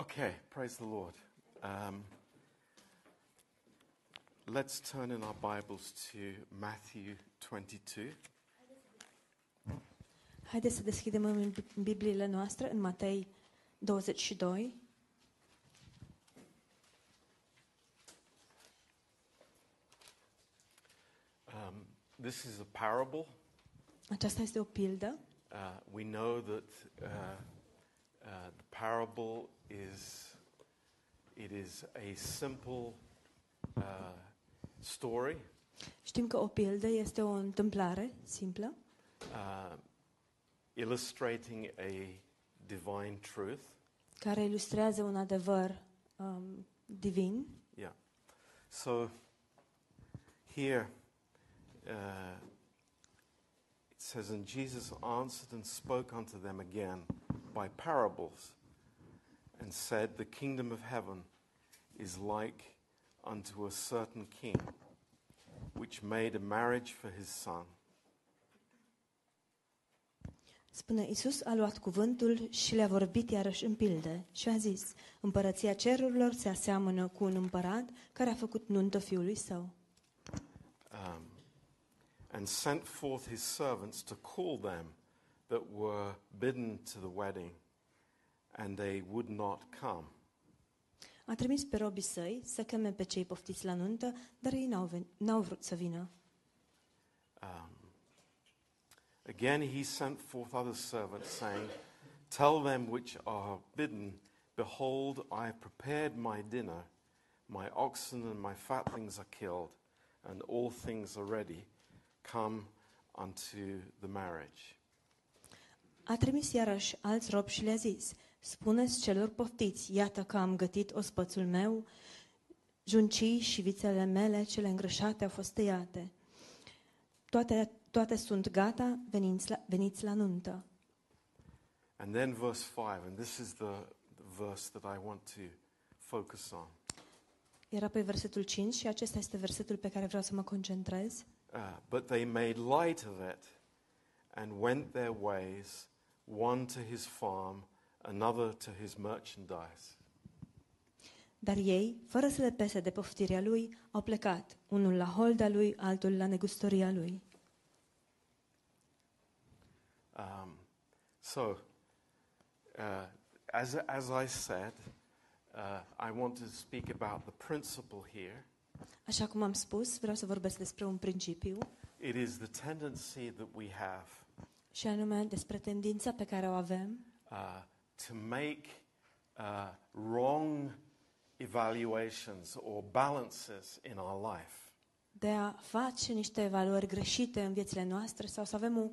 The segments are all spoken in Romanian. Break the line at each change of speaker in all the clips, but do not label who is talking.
Okay, praise the Lord. Um, let's turn in our Bibles to Matthew 22.
Haideți să deschidem în în Bibliile noastre în Matei 22.
Um, this is a parable.
Aceasta este o pildă.
Uh, we know that uh, uh, the parable is it is a simple uh, story
Știm că o pildă este o întâmplare simplă
uh, illustrating a divine truth.
care ilustrează un adevăr um, divin.
Yeah. So here uh, it says, And Jesus answered and spoke unto them again by parables, and said, The kingdom of heaven is like unto a certain king, which made a marriage for his son.
Spune, Isus a luat cuvântul și le-a vorbit iarăși în pilde și a zis, Împărăția cerurilor se aseamănă cu un împărat care a făcut nuntă fiului său.
um, and sent forth his servants to call them that were bidden to the wedding, and they would not come.
A trimis pe robii săi să cheme pe cei poftiți la nuntă, dar ei n-au, ven- n-au vrut să vină.
Um, again, he sent forth other servants, saying, Tell them which are bidden, Behold, I have prepared my dinner. My oxen and my fatlings are killed, and all things are ready. Come unto the marriage.
A trimis iarăși alți robi și le-a zis, spuneți celor poftiți, iată că am gătit ospățul meu, juncii și vițele mele cele îngrășate au fost tăiate. Toate, toate sunt gata, veniți la, veniți la nuntă.
And then verse 5, and this is the, the verse that I want to focus on.
Era pe versetul 5 și acesta este versetul pe care vreau să mă concentrez.
Uh, but they made light of it and went their ways, one to his farm, another to his merchandise.
Dar ei, fără să le pese de poftirea lui, au plecat, unul la holda lui, altul la negustoria lui.
Um, so, uh, as, as I said, uh, I want to speak about the principle here.
Așa cum am spus, vreau să vorbesc despre un principiu,
It is the tendency that we have
și anume despre tendința pe care o avem
uh, to make uh, wrong evaluations or balances in our life.
de a face niște evaluări greșite în viețile noastre sau să avem o,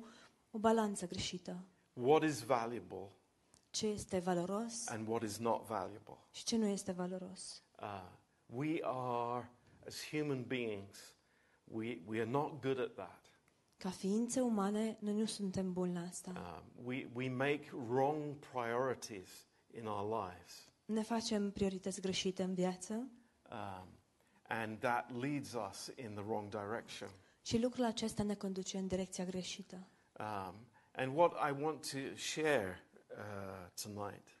o balanță greșită.
What is valuable
Ce este valoros
and what is not valuable.
și ce nu este valoros.
Uh, we are, as human beings, we, we are not good at that.
Ca ființe umane, noi nu suntem buni la asta.
Um, we, we make wrong priorities in our lives.
Ne facem priorități greșite în viață
Um, and that leads us in the wrong direction.
și lucrul acesta ne conduce în direcția greșită.
Um, and what I want to share uh, tonight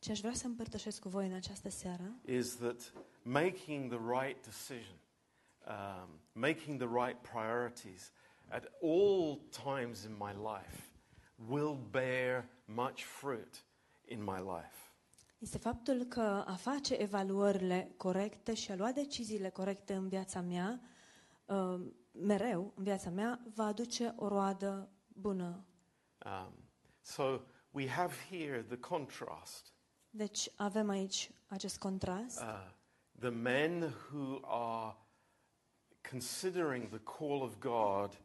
Ce aș vrea să împărtășesc cu voi în această seară
is that making the right decision, um, making the right priorities at all times in my life will bear much fruit in my life.
este faptul că a face evaluările corecte și a lua deciziile corecte în viața mea, uh, mereu în viața mea, va aduce o roadă bună.
Um, so we have here the contrast.
Deci avem aici acest contrast.
Uh, the men who are considering the call of God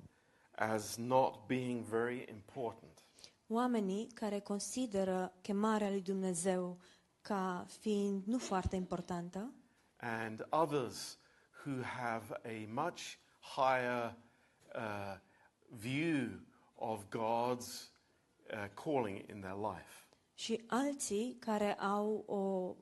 as not being very important.
Oamenii care consideră chemarea lui Dumnezeu ca fiind nu foarte importantă
and others who have a much higher uh, view of God's uh, calling in their life.
și alții care au o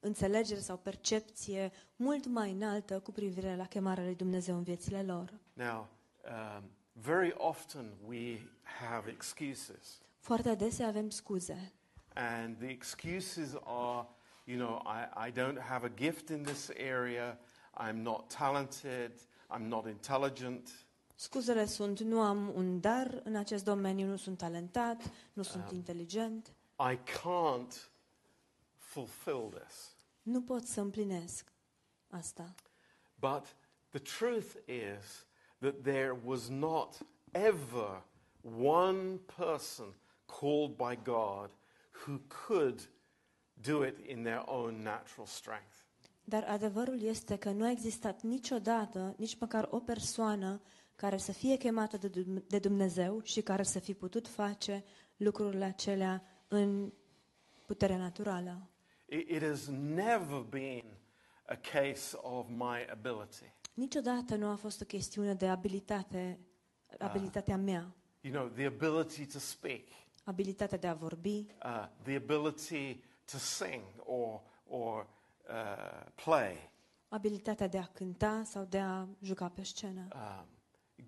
înțelegere sau percepție mult mai înaltă cu privire la chemarea lui Dumnezeu în viețile lor.
Now, um, very often we have excuses,
Foarte adesea avem scuze.
And the excuses are you know, I, I don't have a gift in this area, I'm not talented, I'm not intelligent.
Scuzele sunt, nu am un dar în acest domeniu, nu sunt talentat, nu sunt inteligent,
I can't fulfill this.
nu pot să împlinesc asta.
But the truth is that there was not ever one person called by God who could do it in their own natural strength.
Dar adevărul este că nu a existat niciodată, nici măcar o persoană care să fie chemată de Dum- de Dumnezeu și care să fi putut face lucrurile acelea în puterea naturală.
It, it has never been a case of my ability.
Niciodată nu a fost o chestiune de abilitate, abilitatea mea,
You know, the ability to speak,
abilitatea de a vorbi,
uh, the ability to sing or, or uh, play.
abilitatea de a cânta sau de a juca pe scenă.
Um,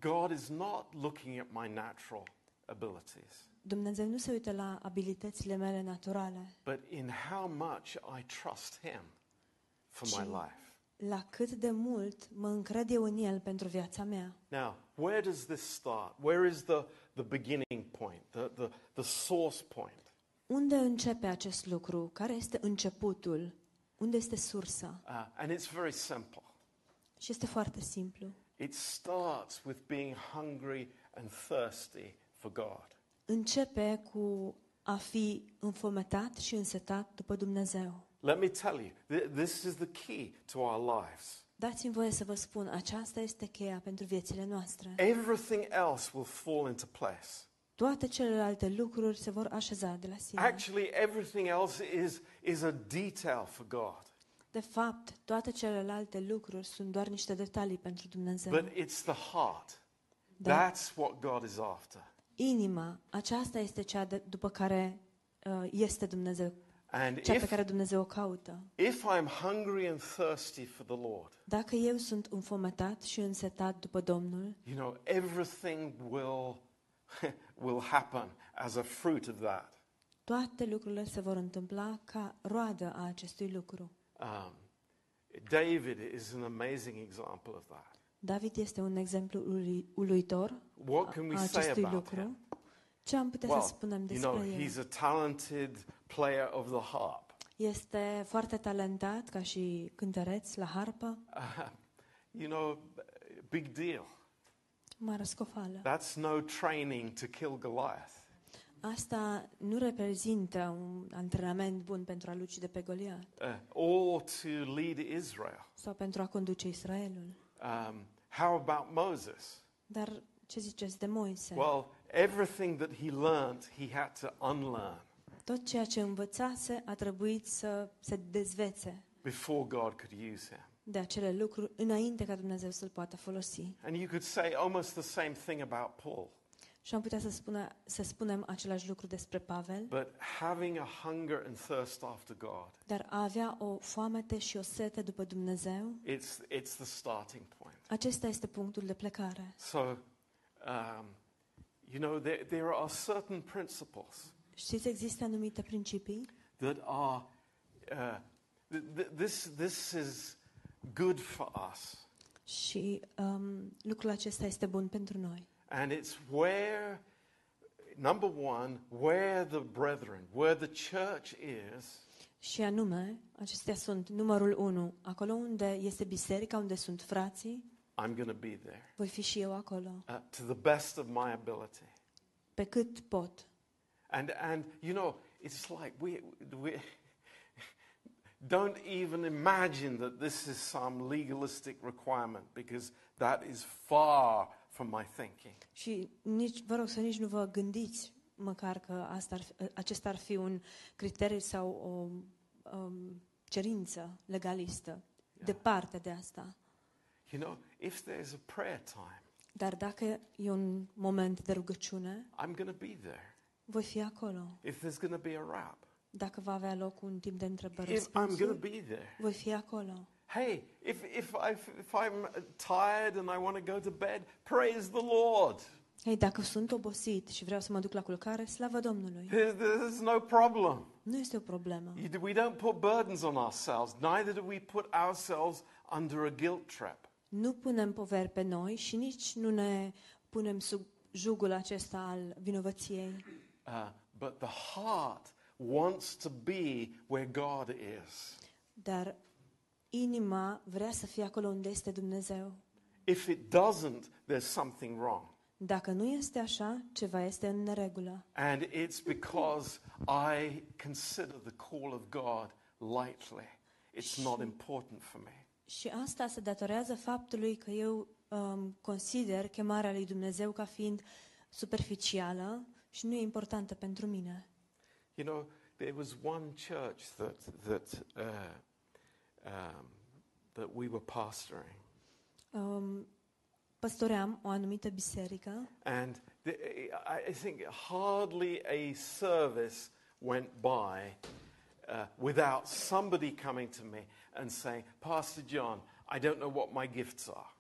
God is not looking at my natural abilities,
Dumnezeu nu se uită la abilitățile mele naturale,
but in how much I trust Him for my
Ci-
life.
la cât de mult mă încred eu în El pentru viața mea.
Now, where does this start? Where is the, the beginning point, the, the, the source point?
Unde începe acest lucru? Care este începutul? Unde este sursa?
Uh, and it's very simple.
Și este foarte simplu.
It starts with being hungry and thirsty for God.
Începe cu a fi înfometat și însetat după Dumnezeu.
Let me tell you, th- this is the key to our lives.
Dați-mi voie să vă spun, aceasta este cheia pentru viețile noastre.
Everything else will fall into place.
Toate celelalte lucruri se vor așeza de la sine.
Actually, everything else is, is a detail for God.
De fapt, toate celelalte lucruri sunt doar niște detalii pentru Dumnezeu.
But it's the heart.
Dar
That's what God is after.
Inima, aceasta este cea de, după care uh, este Dumnezeu,
And
cea pe
if,
care Dumnezeu o caută.
if I'm hungry and thirsty for the Lord,
Dacă eu sunt înfometat și însetat după Domnul,
you know, everything will, will happen as a fruit of that.
toate lucrurile se vor întâmpla ca roadă a acestui lucru.
Um, David is an amazing example of that.
David este un exemplu ului- uluitor
What can we
a
say
acestui
about
lucru.
him?
Ce am putea
Well,
să spunem
you
despre
know,
el?
he's a talented player of the harp.
Este foarte talentat ca și cântăreț la harpă,
Uh, you know, big deal.
mare scofală.
That's no training to kill Goliath.
Asta nu reprezintă un antrenament bun pentru a lucide pe Goliat
Uh, or to lead Israel.
sau pentru a conduce Israelul.
Um, how about Moses?
Dar ce ziceți de Moise?
Well, everything that he learned, he had to unlearn
Tot ceea ce învățase a trebuit să se dezvețe
before God could use him.
de acele lucruri înainte ca Dumnezeu să-l poată folosi.
And you could say almost the same thing about Paul.
Și am putea să, spună, să spunem același lucru despre Pavel,
But having a hunger and thirst after God,
dar a avea o foamete și o sete după Dumnezeu,
it's, it's the starting point.
acesta este punctul de plecare.
So, um, you know, there, there are certain principles
Știți, există anumite principii
that are, uh, th- th- this, this is good for us.
și um, lucrul acesta este bun pentru noi.
And it's where, number one, where the brethren, where the church is,
Și anume, acestea sunt numărul 1, acolo unde este biserica, unde sunt frații,
I'm going to be there
voi fi și eu acolo,
uh, to the best of my ability.
pe cât pot.
And, and you know, it's like we, we don't even imagine that this is some legalistic requirement because that is far from my thinking.
Și nici, vă rog să nici nu vă gândiți măcar că asta ar fi, acesta ar fi un criteriu sau o um, cerință legalistă. Departe de asta.
You know, if there's a prayer time,
Dar dacă e un moment de rugăciune,
I'm going to be there.
voi fi acolo.
If there's going to be a rap,
Dacă va avea loc un timp de întrebări
if I'm going to
răspunsuri,
be there.
voi fi acolo.
Hey, if, if, I, if I'm tired and I want to go to bed, praise the Lord.
Hei, dacă sunt obosit și vreau să mă duc la culcare, slavă Domnului.
There's, there's no problem.
Nu este o problemă.
You- We don't put burdens on ourselves, neither do we put ourselves under a guilt trap.
Nu punem poveri pe noi și nici nu ne punem sub jugul acesta al vinovăției.
Uh, but the heart wants to be where God is.
Dar inima vrea să fie acolo unde este Dumnezeu.
If it doesn't, there's something wrong.
Dacă nu este așa, ceva este în neregulă.
And it's because I consider the call of God lightly. It's not important for me.
Și asta se datorează faptului că eu um, consider chemarea lui Dumnezeu ca fiind superficială și nu e importantă pentru mine.
You know, there was one church that that uh, um, that we were pastoring,
Um, păstoream o anumită biserică
and the, I I think hardly a service went by uh, without somebody coming to me and saying, "Pastor John, I don't know what my gifts are."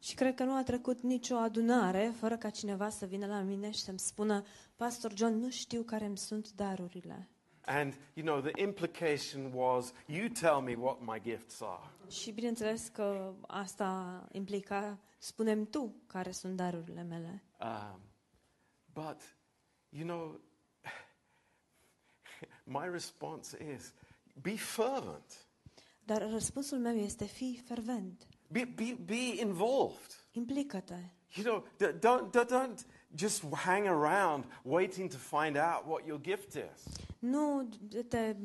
și cred că nu a trecut nicio adunare fără ca cineva să vină la mine și să-mi spună Pastor John, nu știu care îmi sunt darurile.
And you know, the implication was, "You tell me what my gifts are."
Și bineînțeles că asta implica, spunem tu care sunt darurile mele.
Um, but, you know, my response is be fervent,
Dar răspunsul meu este fii fervent,
be, be, be involved.
implică-te.
You know, d- don't, d- don't just hang around waiting to find out what your gift is.
Nu te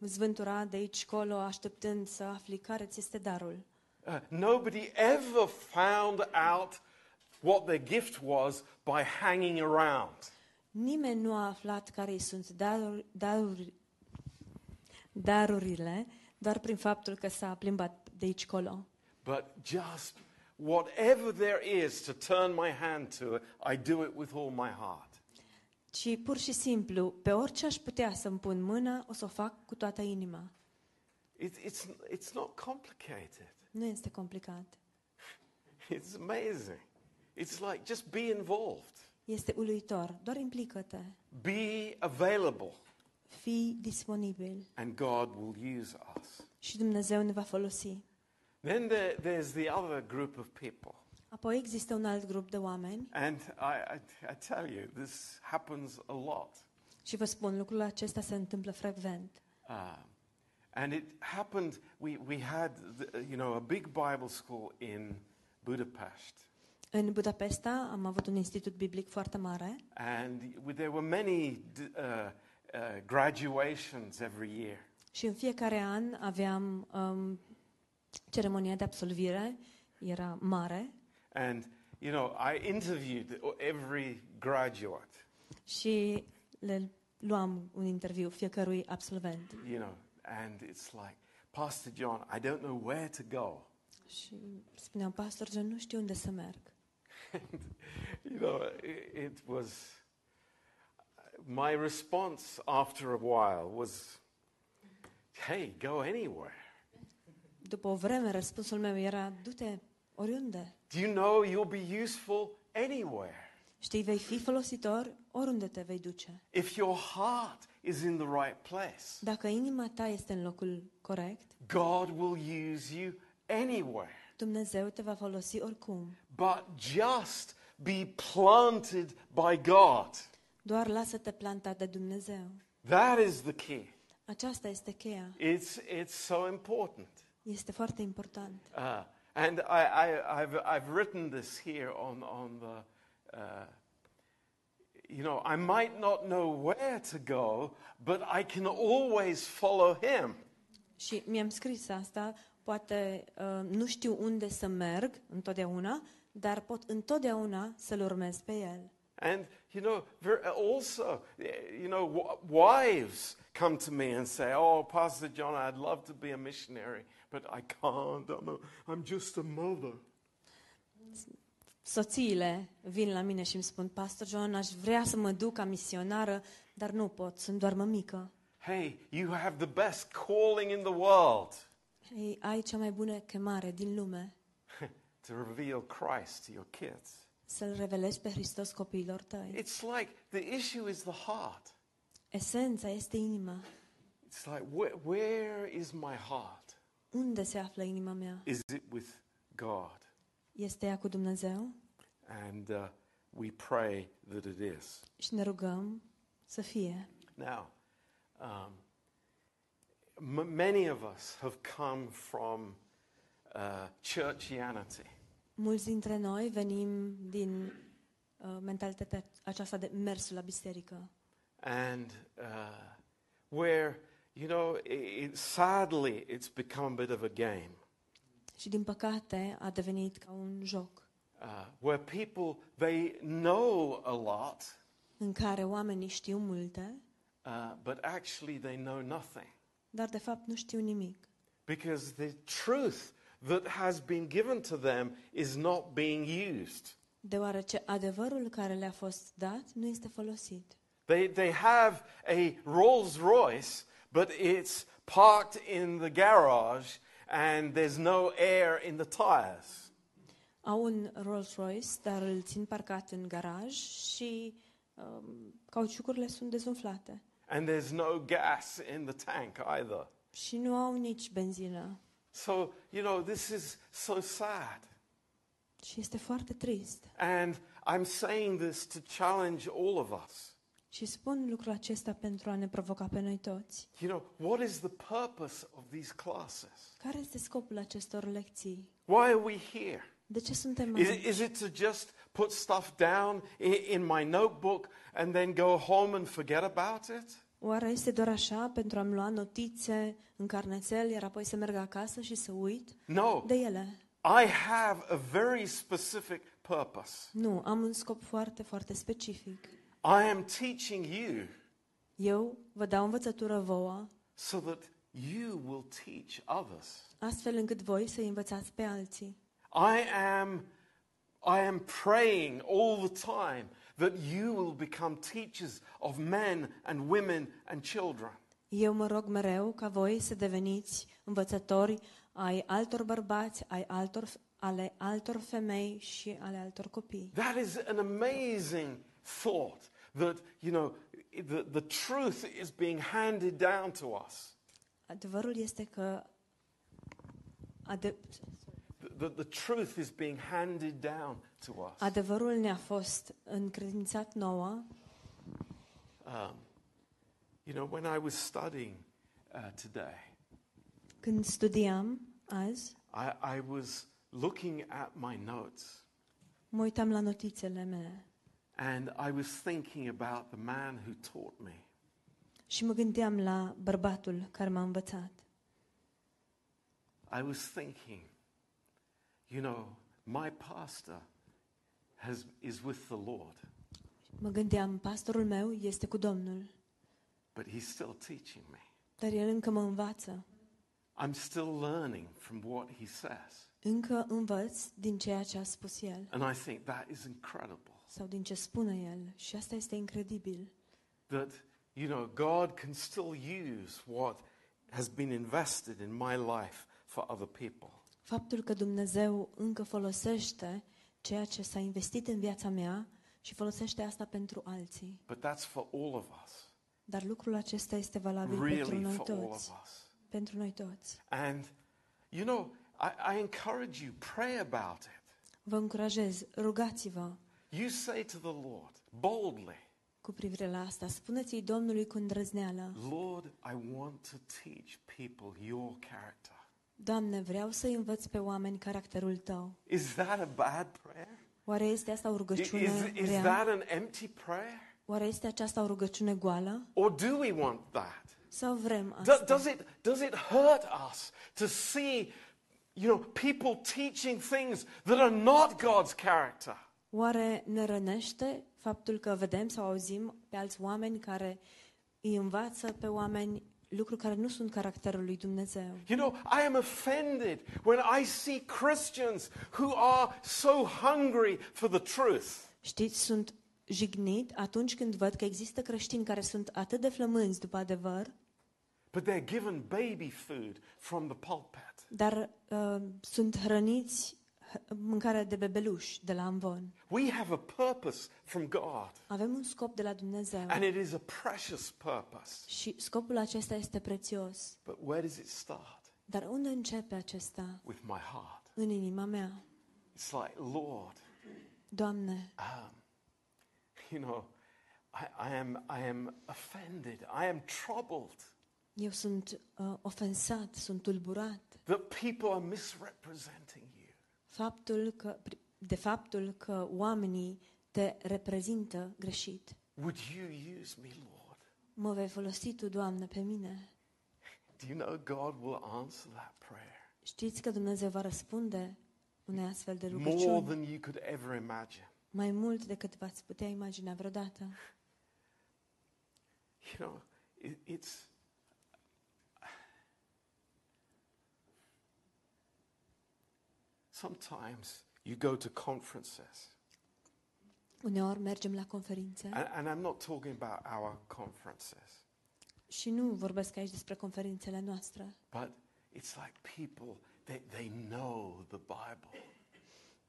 zvântura de aici colo așteptând să afli care ți este darul.
Uh, nobody ever found out what their gift was by hanging around.
Nimeni nu a aflat care îi sunt daruri, daruri, darurile doar prin faptul că s-a plimbat de aici colo.
But just whatever there is to turn my hand to, I do it with all my heart.
Ci pur și simplu, pe orice aș putea să-mi pun mâna, o să o fac cu toată inima.
It, it's, it's not complicated.
Nu este complicat.
It's amazing. It's like just be involved,
Este uluitor. Doar implică-te.
be available,
Fii disponibil.
and God will use us.
Și Dumnezeu ne va folosi.
Then there, there's the other group of people.
Apoi există un alt grup de oameni
And I, I, I tell you, this happens a lot.
și vă spun, lucrul acesta se întâmplă frecvent.
Um, and it happened, we, we had, the, you know, a big Bible school in Budapest.
În Budapesta am avut un institut biblic foarte mare
And w- there were many d- uh, uh, graduations every year.
și în fiecare an aveam um, ceremonia de absolvire, era mare
And, you know, I interviewed every graduate,
și le luam un interviu fiecărui absolvent.
you know, and it's like, Pastor John, I don't know where to go.
Și spuneam, pastor John, nu știu unde să merg.
You know, it, it was, my response after a while was, hey, go anywhere.
După o vreme, răspunsul meu era, du-te oriunde.
Do you know you'll be useful anywhere?
Știi, vei fi folositor oriunde te vei duce.
If your heart is in the right place,
Dacă inima ta este în locul corect,
God will use you anywhere.
Dumnezeu te va folosi oricum.
But just be planted by God.
Doar lasă-te plantat de Dumnezeu.
That is the key.
Aceasta este cheia.
It's, it's so important.
Este foarte important.
Uh, and I, I, I've, I've written this here on, on the, uh, you know, I might not know where to go, but I can always follow Him.
Și mi-am scris asta, poate uh, nu știu unde să merg întotdeauna, dar pot întotdeauna să-L urmez pe El.
And, you know, ver- also, you know, w- wives come to me and say, Oh, Pastor John, I'd love to be a missionary, but I can't. I'm, a, I'm just a mother.
Soțiile vin la mine și îmi spun, Pastor John, aș vrea să mă duc ca misionară, dar nu pot, sunt doar mămică.
Hey, you have the best calling in the world
Ei, ai cea mai bună chemare din lume,
to reveal Christ to your kids.
să-L revelezi pe Hristos copiilor tăi.
It's like the issue is the heart.
Esența este inima.
It's like, where, where is my heart?
Unde se află inima mea?
Is it with God?
Este ea cu Dumnezeu?
And uh, we pray that it is.
Și ne rugăm să fie.
Now, um, m- many of us have come from uh, churchianity.
Mulți dintre noi venim din uh, mentalitatea aceasta de mers la biserică.
And uh, where, you know, it, it, sadly, it's become a bit of a game.
Și din păcate a devenit ca un joc
Uh, where people, they know a lot,
în care oamenii știu multe,
uh, but actually they know nothing.
dar de fapt nu știu nimic.
Because the truth that has been given to them is not being used.
Deoarece adevărul care le-a fost dat nu este folosit.
They, they have a Rolls Royce, but it's parked in the garage and there's no air in the tires.
Au un Rolls Royce, dar îl țin parcat în garaj și um, cauciucurile sunt dezumflate.
And there's no gas in the tank either.
Și nu au nici benzină.
So, you know, this is so sad.
Și este foarte trist.
And I'm saying this to challenge all of us.
Și spun lucrul acesta pentru a ne provoca pe noi toți.
You know, what is the purpose of these classes?
Care este scopul acestor lecții?
Why are we here?
De ce suntem
Is it,
aici?
is it to just put stuff down in, in my notebook and then go home and forget about it?
Oare este doar așa pentru a-mi lua notițe în carnețel, iar apoi să merg acasă și să uit
No,
de ele?
I have a very specific purpose.
Nu, am un scop foarte, foarte specific.
I am teaching you
Eu vă dau învățătură vouă,
so that you will teach others.
astfel încât voi să învățați pe alții.
I am, I am praying all the time that you will become teachers of men and women and children.
Eu mă rog mereu ca voi să deveniți învățători ai altor bărbați, ai altor, ale altor femei și ale altor copii.
That is an amazing thought that, you know, the, the truth is being handed down to us.
Adevărul este că ade-
The, the, the truth is being handed down to us.
adevărul ne-a fost încredințat nouă
Um, you know, when I was studying uh, today,
când studiam azi.
I, I was looking at my notes
Mă uitam la notițele mele
and I was thinking about the man who taught me.
și mă gândeam la bărbatul care m-a învățat.
I was thinking, you know, my pastor has, is with the Lord,
Mă gândeam, pastorul meu este cu Domnul,
but he's still teaching me.
dar el încă mă învață.
I'm still learning from what he says.
Încă învăț din ceea ce a spus el
And I think that is incredible.
Sau din ce spune el și asta este incredibil.
That, you know, God can still use what has been invested in my life for other people.
Faptul că Dumnezeu încă folosește ceea ce s-a investit în viața mea și folosește asta pentru alții.
But that's for all of us.
Dar lucrul acesta este valabil pentru
Really
noi
for all
toți.
of us.
Pentru noi toți.
And, you know, I, I encourage you, pray about it.
Vă încurajez, rugați-vă
You say to the Lord boldly,
cu privire la asta. Spuneți-i Domnului cu îndrăzneală.
Lord, I want to teach people your character.
Doamne, vreau să învăț pe oameni caracterul Tău.
Is that a bad prayer?
Oare este asta o rugăciune
Is, is
rea?
that an empty prayer?
Oare este aceasta o rugăciune goală?
Or do we want that?
Sau vrem asta?
does, it, does it hurt us to see, you know, people teaching things that are not God's character?
Oare ne rănește faptul că vedem sau auzim pe alți oameni care îi învață pe oameni lucruri care nu sunt caracterul lui Dumnezeu?
You know, I am offended when I see Christians who are so hungry for the truth.
Știți, sunt jignit atunci când văd că există creștini care sunt atât de flămânzi după adevăr,
But they're given baby food from the pulpit.
dar uh, sunt hrăniți mâncarea de bebeluș de la Amvon.
We have a purpose from God,
Avem un scop de la Dumnezeu
and it is a precious purpose.
și scopul acesta este prețios.
But where does it start?
Dar unde începe acesta?
With my heart.
În inima mea.
It's like, Lord,
Doamne,
um, you know, I, I, am, I am offended. I am troubled
eu sunt uh, ofensat, sunt tulburat.
that people are misrepresenting you.
Faptul că, de faptul că oamenii te reprezintă greșit.
Would you use me, Lord?
Mă vei folosi Tu, Doamne, pe mine.
Do you know God will answer that prayer
Știți că Dumnezeu va răspunde unei astfel de
more
rugăciuni
than you could ever imagine?
mai mult decât v-ați putea imagina vreodată.
You know, it, it's. Sometimes you go to conferences,
Uneori mergem la conferințe
and, and I'm not talking about our conferences,
și nu vorbesc aici despre conferințele noastre,
but it's like people, they, they know the Bible.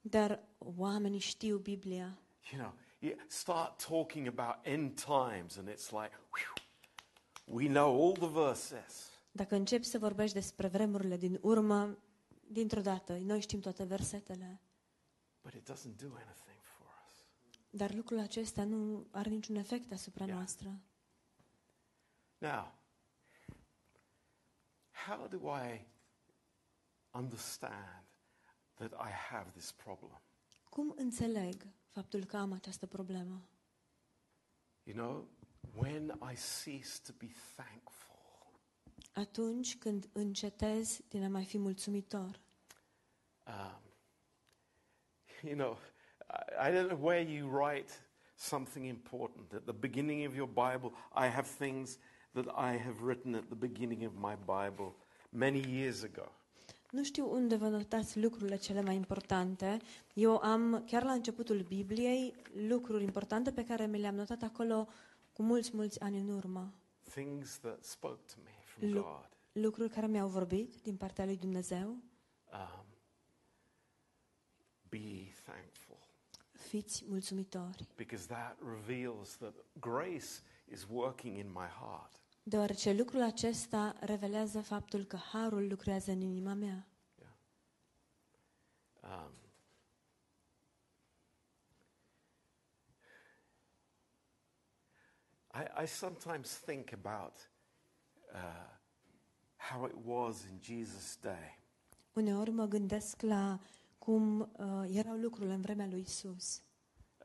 dar oamenii știu Biblia.
You know, you start talking about end times, and it's like, whew, we know all the verses.
Dacă începi să vorbești despre vremurile din urmă, dintr-o dată, noi știm toate versetele,
But it doesn't do anything for us.
dar lucrul acesta nu are niciun efect asupra
Yeah.
noastră.
Now, how do I understand that I have this problem?
Cum înțeleg faptul că am această problemă?
You know, when I cease to be thankful,
Atunci când încetez din a mai fi mulțumitor.
um, you know, I, I don't know where you write something important. At the beginning of your Bible, I have things that I have written at the beginning of my Bible many years ago.
Nu știu unde vă notați lucrurile cele mai importante. Eu am, chiar la începutul Bibliei, lucruri importante pe care mi le-am notat acolo cu mulți, mulți ani în urmă.
Things that spoke to me from
Lu-
God.
Lucruri care mi-au vorbit din partea lui Dumnezeu.
Um, be thankful
Fiți mulțumitori,
because that reveals that grace is working in my heart.
deoarece lucrul acesta revelează faptul că harul lucrează în inima mea.
Um, I, I sometimes think about uh, how it was in Jesus' day.
Uneori mă gândesc la cum uh, erau lucrurile în vremea lui Isus,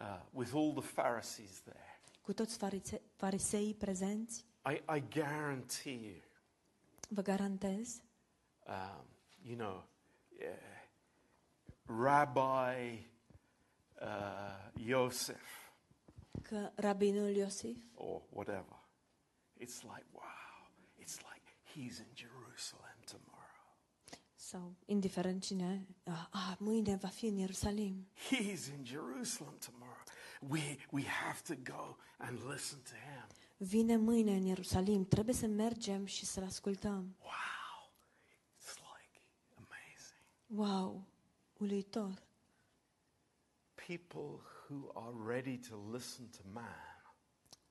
uh, with all the Pharisees there.
cu toți farise- fariseii prezenți.
I, I guarantee you,
Vă garantez.
Um, you know, uh, Rabbi uh, Joseph
că rabinul Iosif.
Or whatever, it's like, wow, it's like he's in Jerusalem tomorrow.
sau indiferent cine, a, a, mâine va fi în Ierusalim.
He's in Jerusalem tomorrow. We, we have to go and listen to him.
Vine mâine în Ierusalim, trebuie să mergem și să-l ascultăm.
Wow, it's like amazing.
Wow, uluitor.
People who are ready to listen to man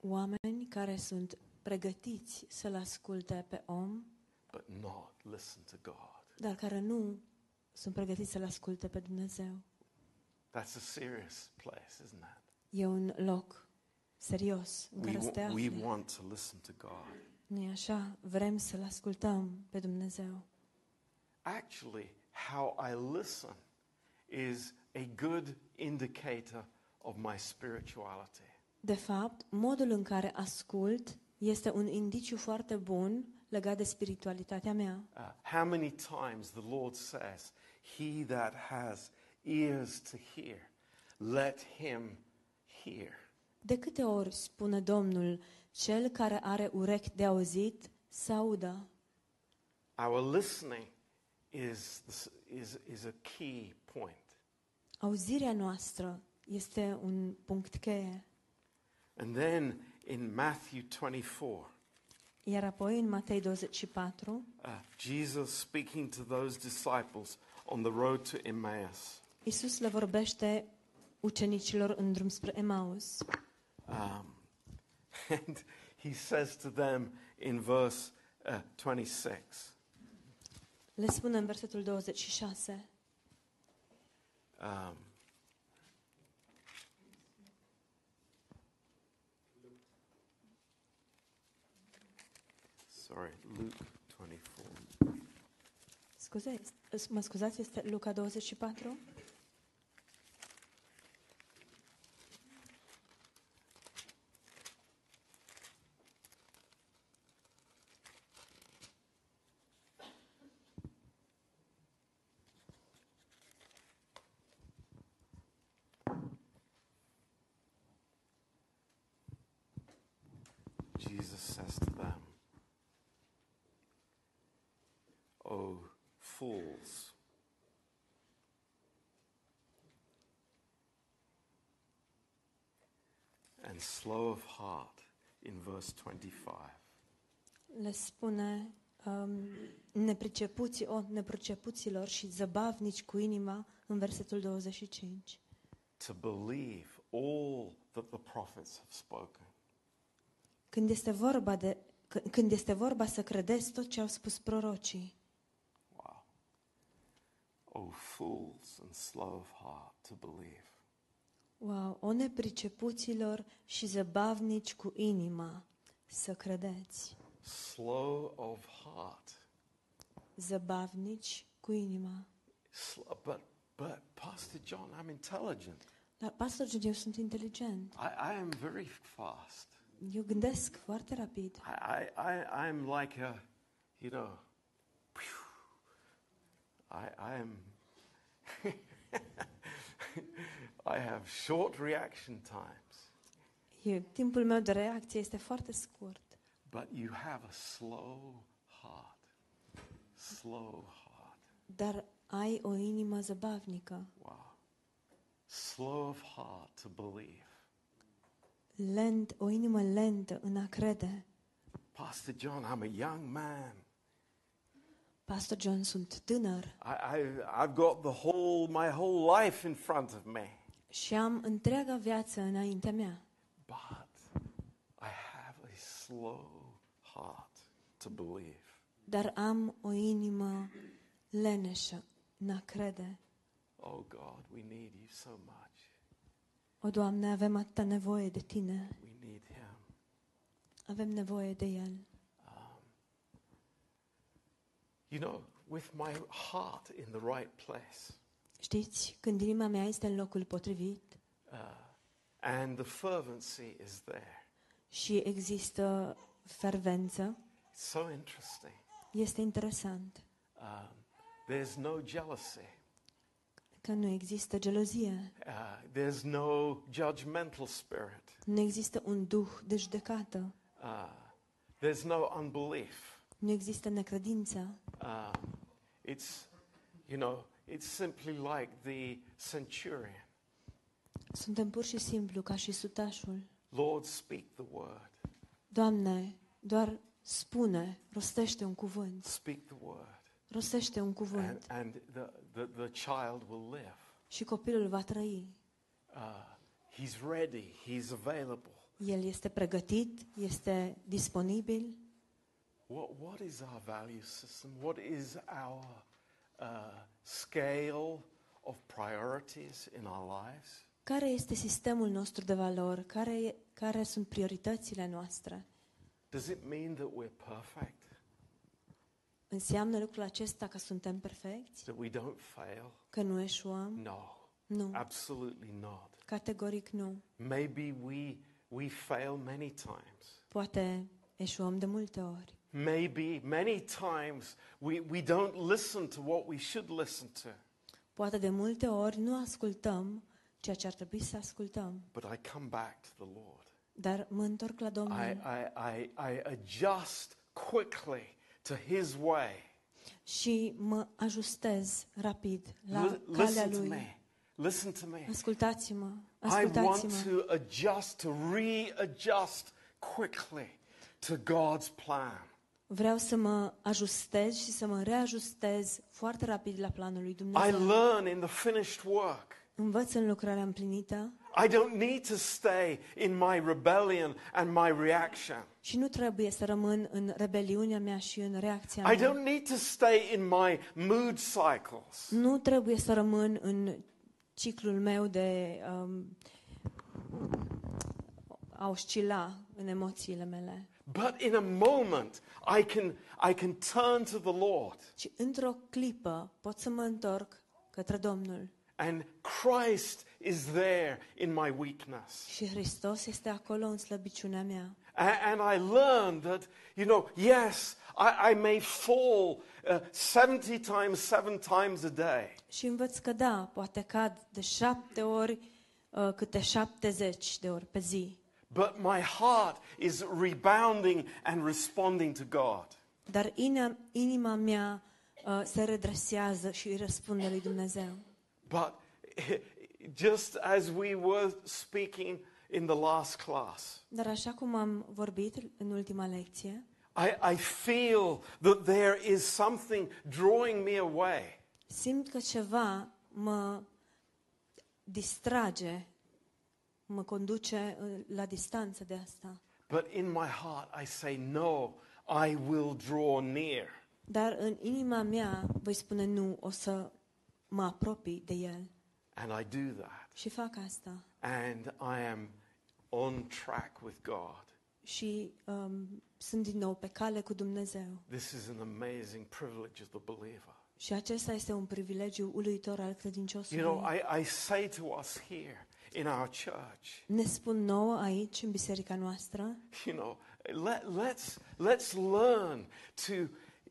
Oameni care sunt pregătiți să-l asculte pe om,
but not listen to God.
dar care nu sunt pregătiți să-l asculte pe Dumnezeu.
That's a serious place, isn't it?
E un loc serios în
We,
care să te
wa- we
afli.
want to listen to God.
nu e așa? Vrem să-l ascultăm pe Dumnezeu.
Actually, how I listen is a good indicator of my spirituality.
De fapt, modul în care ascult este un indiciu foarte bun legat de spiritualitatea mea.
Uh, how many times the Lord says, He that has ears to hear, let him hear.
De câte ori spune Domnul, cel care are urechi de auzit, să audă.
Our listening is, this, is, is a key point.
Auzirea noastră este un punct cheie.
And then in Matthew 24,
Iar apoi în Matei 24,
uh, Jesus speaking to those disciples on the road to Emmaus.
Isus le vorbește ucenicilor în drum spre Emaus.
Um, and he says to them in verse uh, 26
Le spune în versetul 26.
um, sorry, Luke 24.
Scuze, mă scuzați, este Luca 24?
Jesus says fools, and slow of heart, in verse 25.
Le spune um, nepricepuți, o, nepricepuților și zăbavnici cu inima în versetul 25.
To believe all that the prophets have spoken.
Când este vorba de c- când este vorba să credeți tot ce au spus prorocii,
Wow. O fools and slow of heart to believe.
wow, o nepricepuților și zăbavnici cu inima, să credeți.
Slow of heart.
Zăbavnici cu inima.
Sl- but, but, Pastor John, I'm intelligent.
Dar, pastor John, eu sunt inteligent.
I, I am very fast.
Eu gândesc foarte rapid.
I, I, I, I'm like a, you know, phew. I, I am, I have short reaction times,
Eu, timpul meu de reacție este foarte scurt.
but you have a slow heart. Slow heart.
Dar ai o inimă zăbavnică,
Wow. Slow of heart to believe.
lent, o inimă lentă în a crede.
Pastor John, I'm a young man.
Pastor John, sunt tânăr
I, I, I've got the whole, my whole life in front of me.
și am întreaga viață înaintea mea.
But I have a slow heart to believe.
Dar am o inimă leneșă în a crede.
Oh God, we need you so much.
O, Doamne, avem atâta nevoie de Tine.
We need Him.
Avem nevoie de El.
Um, you know, with my heart in the right place
Știți, când inima mea este în locul potrivit
uh, and the fervency is there.
și există fervență,
It's so interesting.
este interesant
Um, there's no jealousy.
că nu există gelozie,
Uh, there's no judgmental spirit.
nu există un duh de judecată,
Uh, there's no unbelief.
Nu există necredință.
Um, it's, you know, it's simply like the centurion.
Suntem pur și simplu ca și sutașul.
Lord, speak the word.
Doamne, doar spune, rostește un cuvânt,
Speak the word.
rostește un
And,
cuvânt
and the, the, the child will live.
și copilul va trăi.
Uh, he's ready. He's available.
El este pregătit, este disponibil.
What, what is our value system? What is our uh, scale of priorities in our lives?
Care este sistemul nostru de valori? Care, e- care sunt prioritățile noastre?
Does it mean that we're perfect?
Înseamnă lucrul acesta că suntem perfecți?
That we don't fail?
Că nu eșuăm?
No,
Nu,
absolutely not.
categoric nu.
Maybe we, we fail many times.
Poate eșuăm de multe ori.
Maybe many times we, we don't listen to what we should listen to.
Poate de multe ori nu ascultăm ceea ce ar trebui să ascultăm.
But I come back to the Lord.
Dar mă întorc la
I,
Domnul
I, I, I adjust quickly to His way.
și mă ajustez rapid la calea
listen to
Lui.
me. Listen to me.
Ascultați-mă,
I want to adjust, to readjust quickly to God's plan.
Vreau să mă ajustez și să mă reajustez foarte rapid la planul lui
I
Dumnezeu.
learn in the finished work.
Învăț în lucrarea împlinită
I don't need to stay in my rebellion and my reaction.
și nu trebuie să rămân în rebeliunea mea și în reacția
I
mea.
don't need to stay in my mood cycles.
Nu trebuie să rămân în ciclul meu de um, a oscila în emoțiile mele,
But in a moment, I can, I can turn to the Lord.
ci într-o clipă pot să mă întorc către Domnul.
And Christ is there in my weakness.
Și Hristos este acolo în slăbiciunea mea.
A- And I learned that, you know, yes, I, I may fall uh, 70 times, seven times a day.
Și învăț că da, poate cad de șapte ori uh, câte șaptezeci de ori pe zi.
But my heart is rebounding and responding to God.
Dar inima, inima mea uh, se redresează și îi răspunde lui Dumnezeu.
But just as we were speaking in the last class,
Dar așa cum am vorbit în ultima lecție,
I, I feel that there is something drawing me away.
simt că ceva mă distrage, mă conduce uh, la distanță de asta.
But in my heart, I say, No, I will draw near.
Dar în inima mea voi spune nu, o să mă apropii de el.
And I do that.
Și fac asta.
And I am on track with God.
Și um, sunt din nou pe cale cu Dumnezeu.
This is an amazing privilege of the believer.
Și acesta este un privilegiu uluitor al credinciosului.
You know, I, I say to us here in our church,
Ne spun nouă aici, în biserica noastră,
you know, let, let's, let's learn to,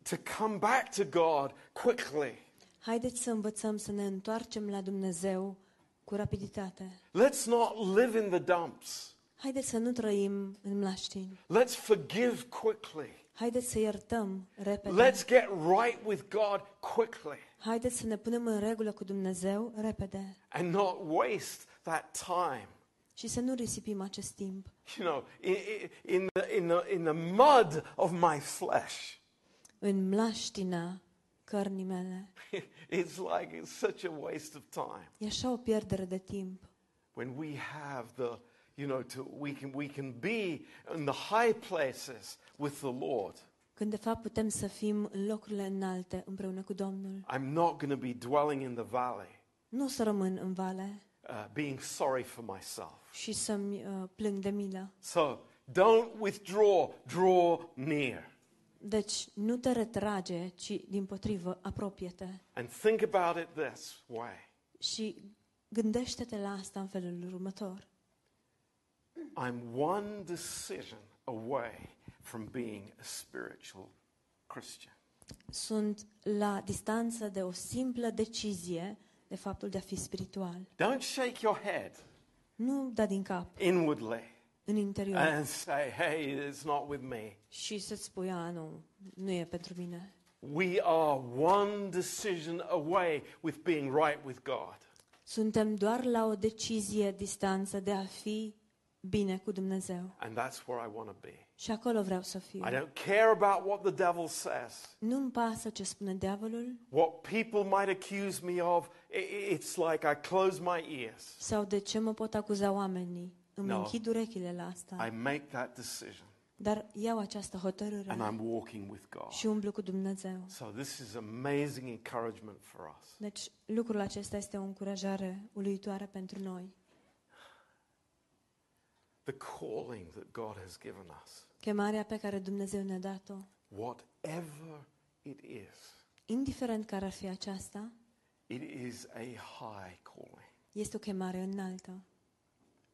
to come back to God quickly.
haideți să învățăm să ne întoarcem la Dumnezeu cu rapiditate.
Let's not live in the dumps.
Haideți să nu trăim în mlaștini.
Let's forgive quickly.
Haideți să iertăm repede.
Let's get right with God quickly
Haideți să ne punem în regulă cu Dumnezeu repede
and not waste that time.
și să nu risipim acest timp.
You know, in, in, the, in, the, in the mud of my flesh.
În mlaștina cărnii mele.
It's like it's such a waste of time
E așa o pierdere de timp.
when we have the, you know, to, we, can, we can be in the high places with the Lord.
Când de fapt putem să fim în locurile înalte împreună cu Domnul.
I'm not going to be dwelling in the valley,
Nu o să rămân în vale
uh, being sorry for myself.
și să-mi uh, plâng de milă.
So don't withdraw, draw near.
Deci nu te retrage, ci din potrivă apropie-te.
And think about it this way
Și gândește-te la asta în felul următor.
I'm one decision away from being a spiritual Christian.
Sunt la distanță de o simplă decizie de faptul de a fi spiritual.
Don't shake your head
Nu da din cap,
inwardly
în interior.
and say, hey, it's not with me.
Și să-ți spui, a, nu, nu e pentru mine.
We are one decision away with being right with God.
Suntem doar la o decizie distanță de a fi bine cu Dumnezeu.
And that's where I want to be.
Și acolo vreau să fiu.
I don't care about what the devil says,
Nu-mi pasă ce spune diavolul
what people might accuse me of. I- I- It's like I close my ears.
sau de ce mă pot acuza oamenii. Îmi
No.
închid urechile la asta.
I make that decision
Dar iau această hotărâre
and I'm walking with God.
și umblu cu Dumnezeu.
So this is amazing encouragement for us.
Deci lucrul acesta este o încurajare uluitoare pentru noi.
The calling that God has given us,
Chemarea pe care Dumnezeu ne-a dat-o,
whatever it is,
indiferent care ar fi aceasta,
it is a high calling.
este o chemare înaltă.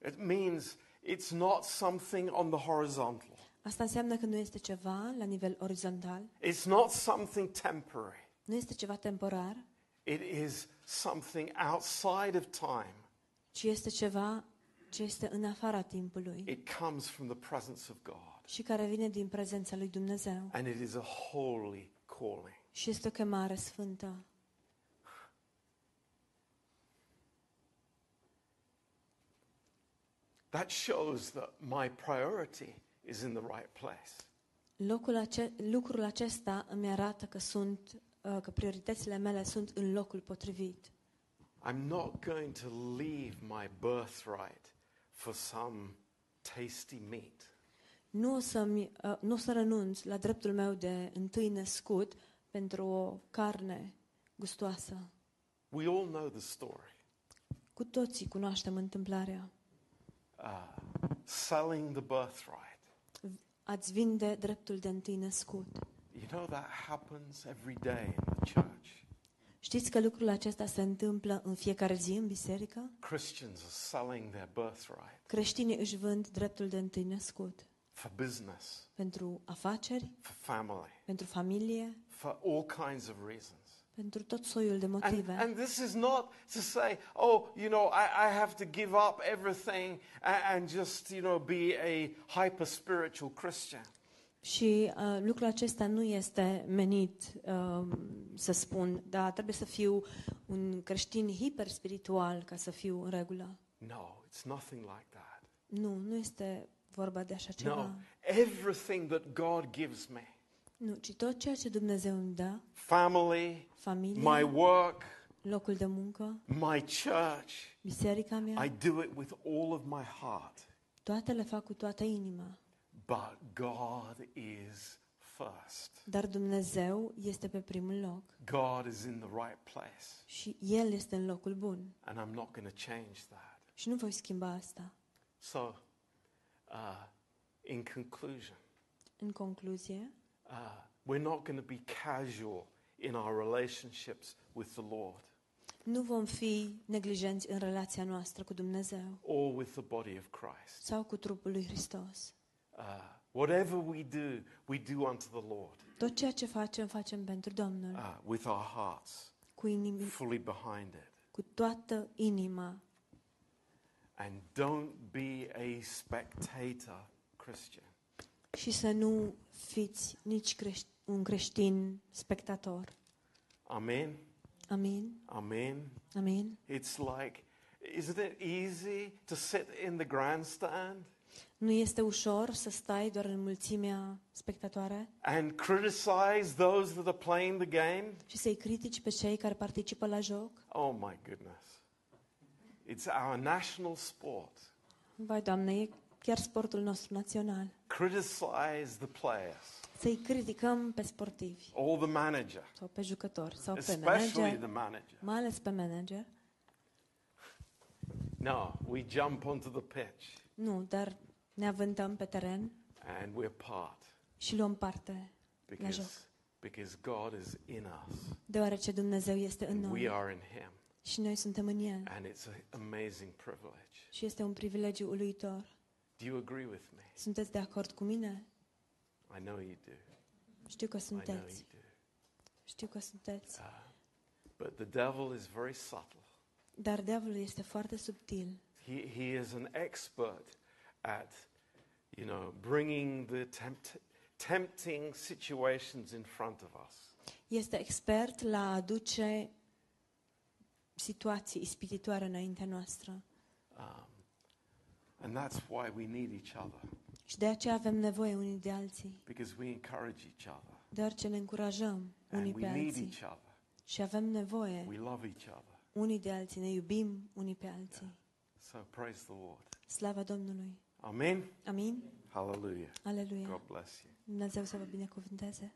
It means it's not something on the horizontal.
Asta înseamnă că nu este ceva la nivel orizontal,
It's not something temporary.
nu este ceva temporar,
It is something outside of time.
ci este ceva ce este în afara timpului
It comes from the presence of God.
și care vine din prezența lui Dumnezeu.
And it is a holy calling.
Și este o chemare sfântă.
That shows that my priority is in the right place.
Locul ace- lucrul acesta îmi arată că sunt uh, că prioritățile mele sunt în locul potrivit.
I'm not going to leave my birthright for some tasty meat.
Nu o, să-mi, uh, nu o să renunț la dreptul meu de întâi născut pentru o carne gustoasă.
We all know the story.
Cu toții cunoaștem întâmplarea.
Uh, selling the birthright.
Ați vinde dreptul de întâi născut.
You know that happens every day in the church.
Știți că lucrul acesta se întâmplă în fiecare zi în biserică?
Christians are selling their birthright
Creștinii își vând dreptul de întâi născut
for business,
pentru afaceri,
for family,
pentru familie,
for all kinds of reasons.
pentru tot soiul de
And,
motive.
and this is not to say, oh, you know, I, I have to give up everything and, and just, you know, be a hyper spiritual Christian.
Și uh, lucrul acesta nu este menit um, să spun, da, trebuie să fiu un creștin hiperspiritual ca să fiu în regulă.
No, it's nothing like that.
Nu, nu este vorba de așa ceva.
No, everything that God gives me
Nu, ci tot ceea ce Dumnezeu îmi dă,
family,
familie,
my work,
locul de muncă,
my church
biserica mea,
I do it with all of my heart.
toate le fac cu toată inima.
But God is first.
Dar Dumnezeu este pe primul loc
God is in the right place.
și El este în locul bun.
And I'm not going to change that.
Și nu voi schimba asta.
So, uh, in conclusion,
În concluzie,
uh, we're not going to be casual in our relationships with the Lord
nu vom fi neglijenți în relația noastră cu Dumnezeu
or with the body of Christ.
sau cu trupul lui Hristos.
Uh, whatever we do, we do unto the Lord
Tot ceea ce facem, facem pentru Domnul,
uh, with our hearts
cu, inimi,
fully behind it.
cu toată inima.
And don't be a spectator Christian.
Și să nu fiți nici creș- un creștin spectator.
Amen.
Amin?
Amen.
Amin?
It's like, isn't it easy to sit in the grandstand
Nu este ușor să stai doar în mulțimea spectatoare
and criticize those that are playing the game?
și să-i critici pe cei care participă la joc?
Oh my goodness. It's our national sport.
Vai, Doamne, e chiar sportul nostru național.
Criticize the players
Să-i criticăm pe sportivi
or the manager,
sau pe jucători sau pe
especially
manager,
the manager.
mai ales pe manager.
No, we jump onto the pitch
Nu, dar ne avântăm pe teren
and we're part
și luăm parte la
because,
joc.
because God is in us.
Deoarece Dumnezeu este în
and We
noi
are in Him.
și noi suntem în El.
And it's an amazing privilege.
Și este un privilegiu uluitor.
Do you agree with me?
Sunteți de acord cu mine?
I know you do.
Știu că
I know you
sunteți.
do.
Știu că sunteți.
Uh, but the devil is very subtle.
Dar diavolul este foarte subtil.
He, he is an expert at, you know, bringing the tempt- tempting situations in front of us.
Este expert la a aduce situații ispititoare înaintea noastră.
Um, and that's why we need each other,
Și de aceea avem nevoie unii de alții.
because we encourage each other.
Deoarece ne încurajăm unii
And we
pe
need
alții.
each other.
Și avem nevoie
We love each other.
unii de alții. Ne iubim unii pe alții.
So praise the Lord.
Slava Domnului.
Amen.
Amin?
Hallelujah.
Aleluia.
God bless you.
Dumnezeu să vă binecuvânteze.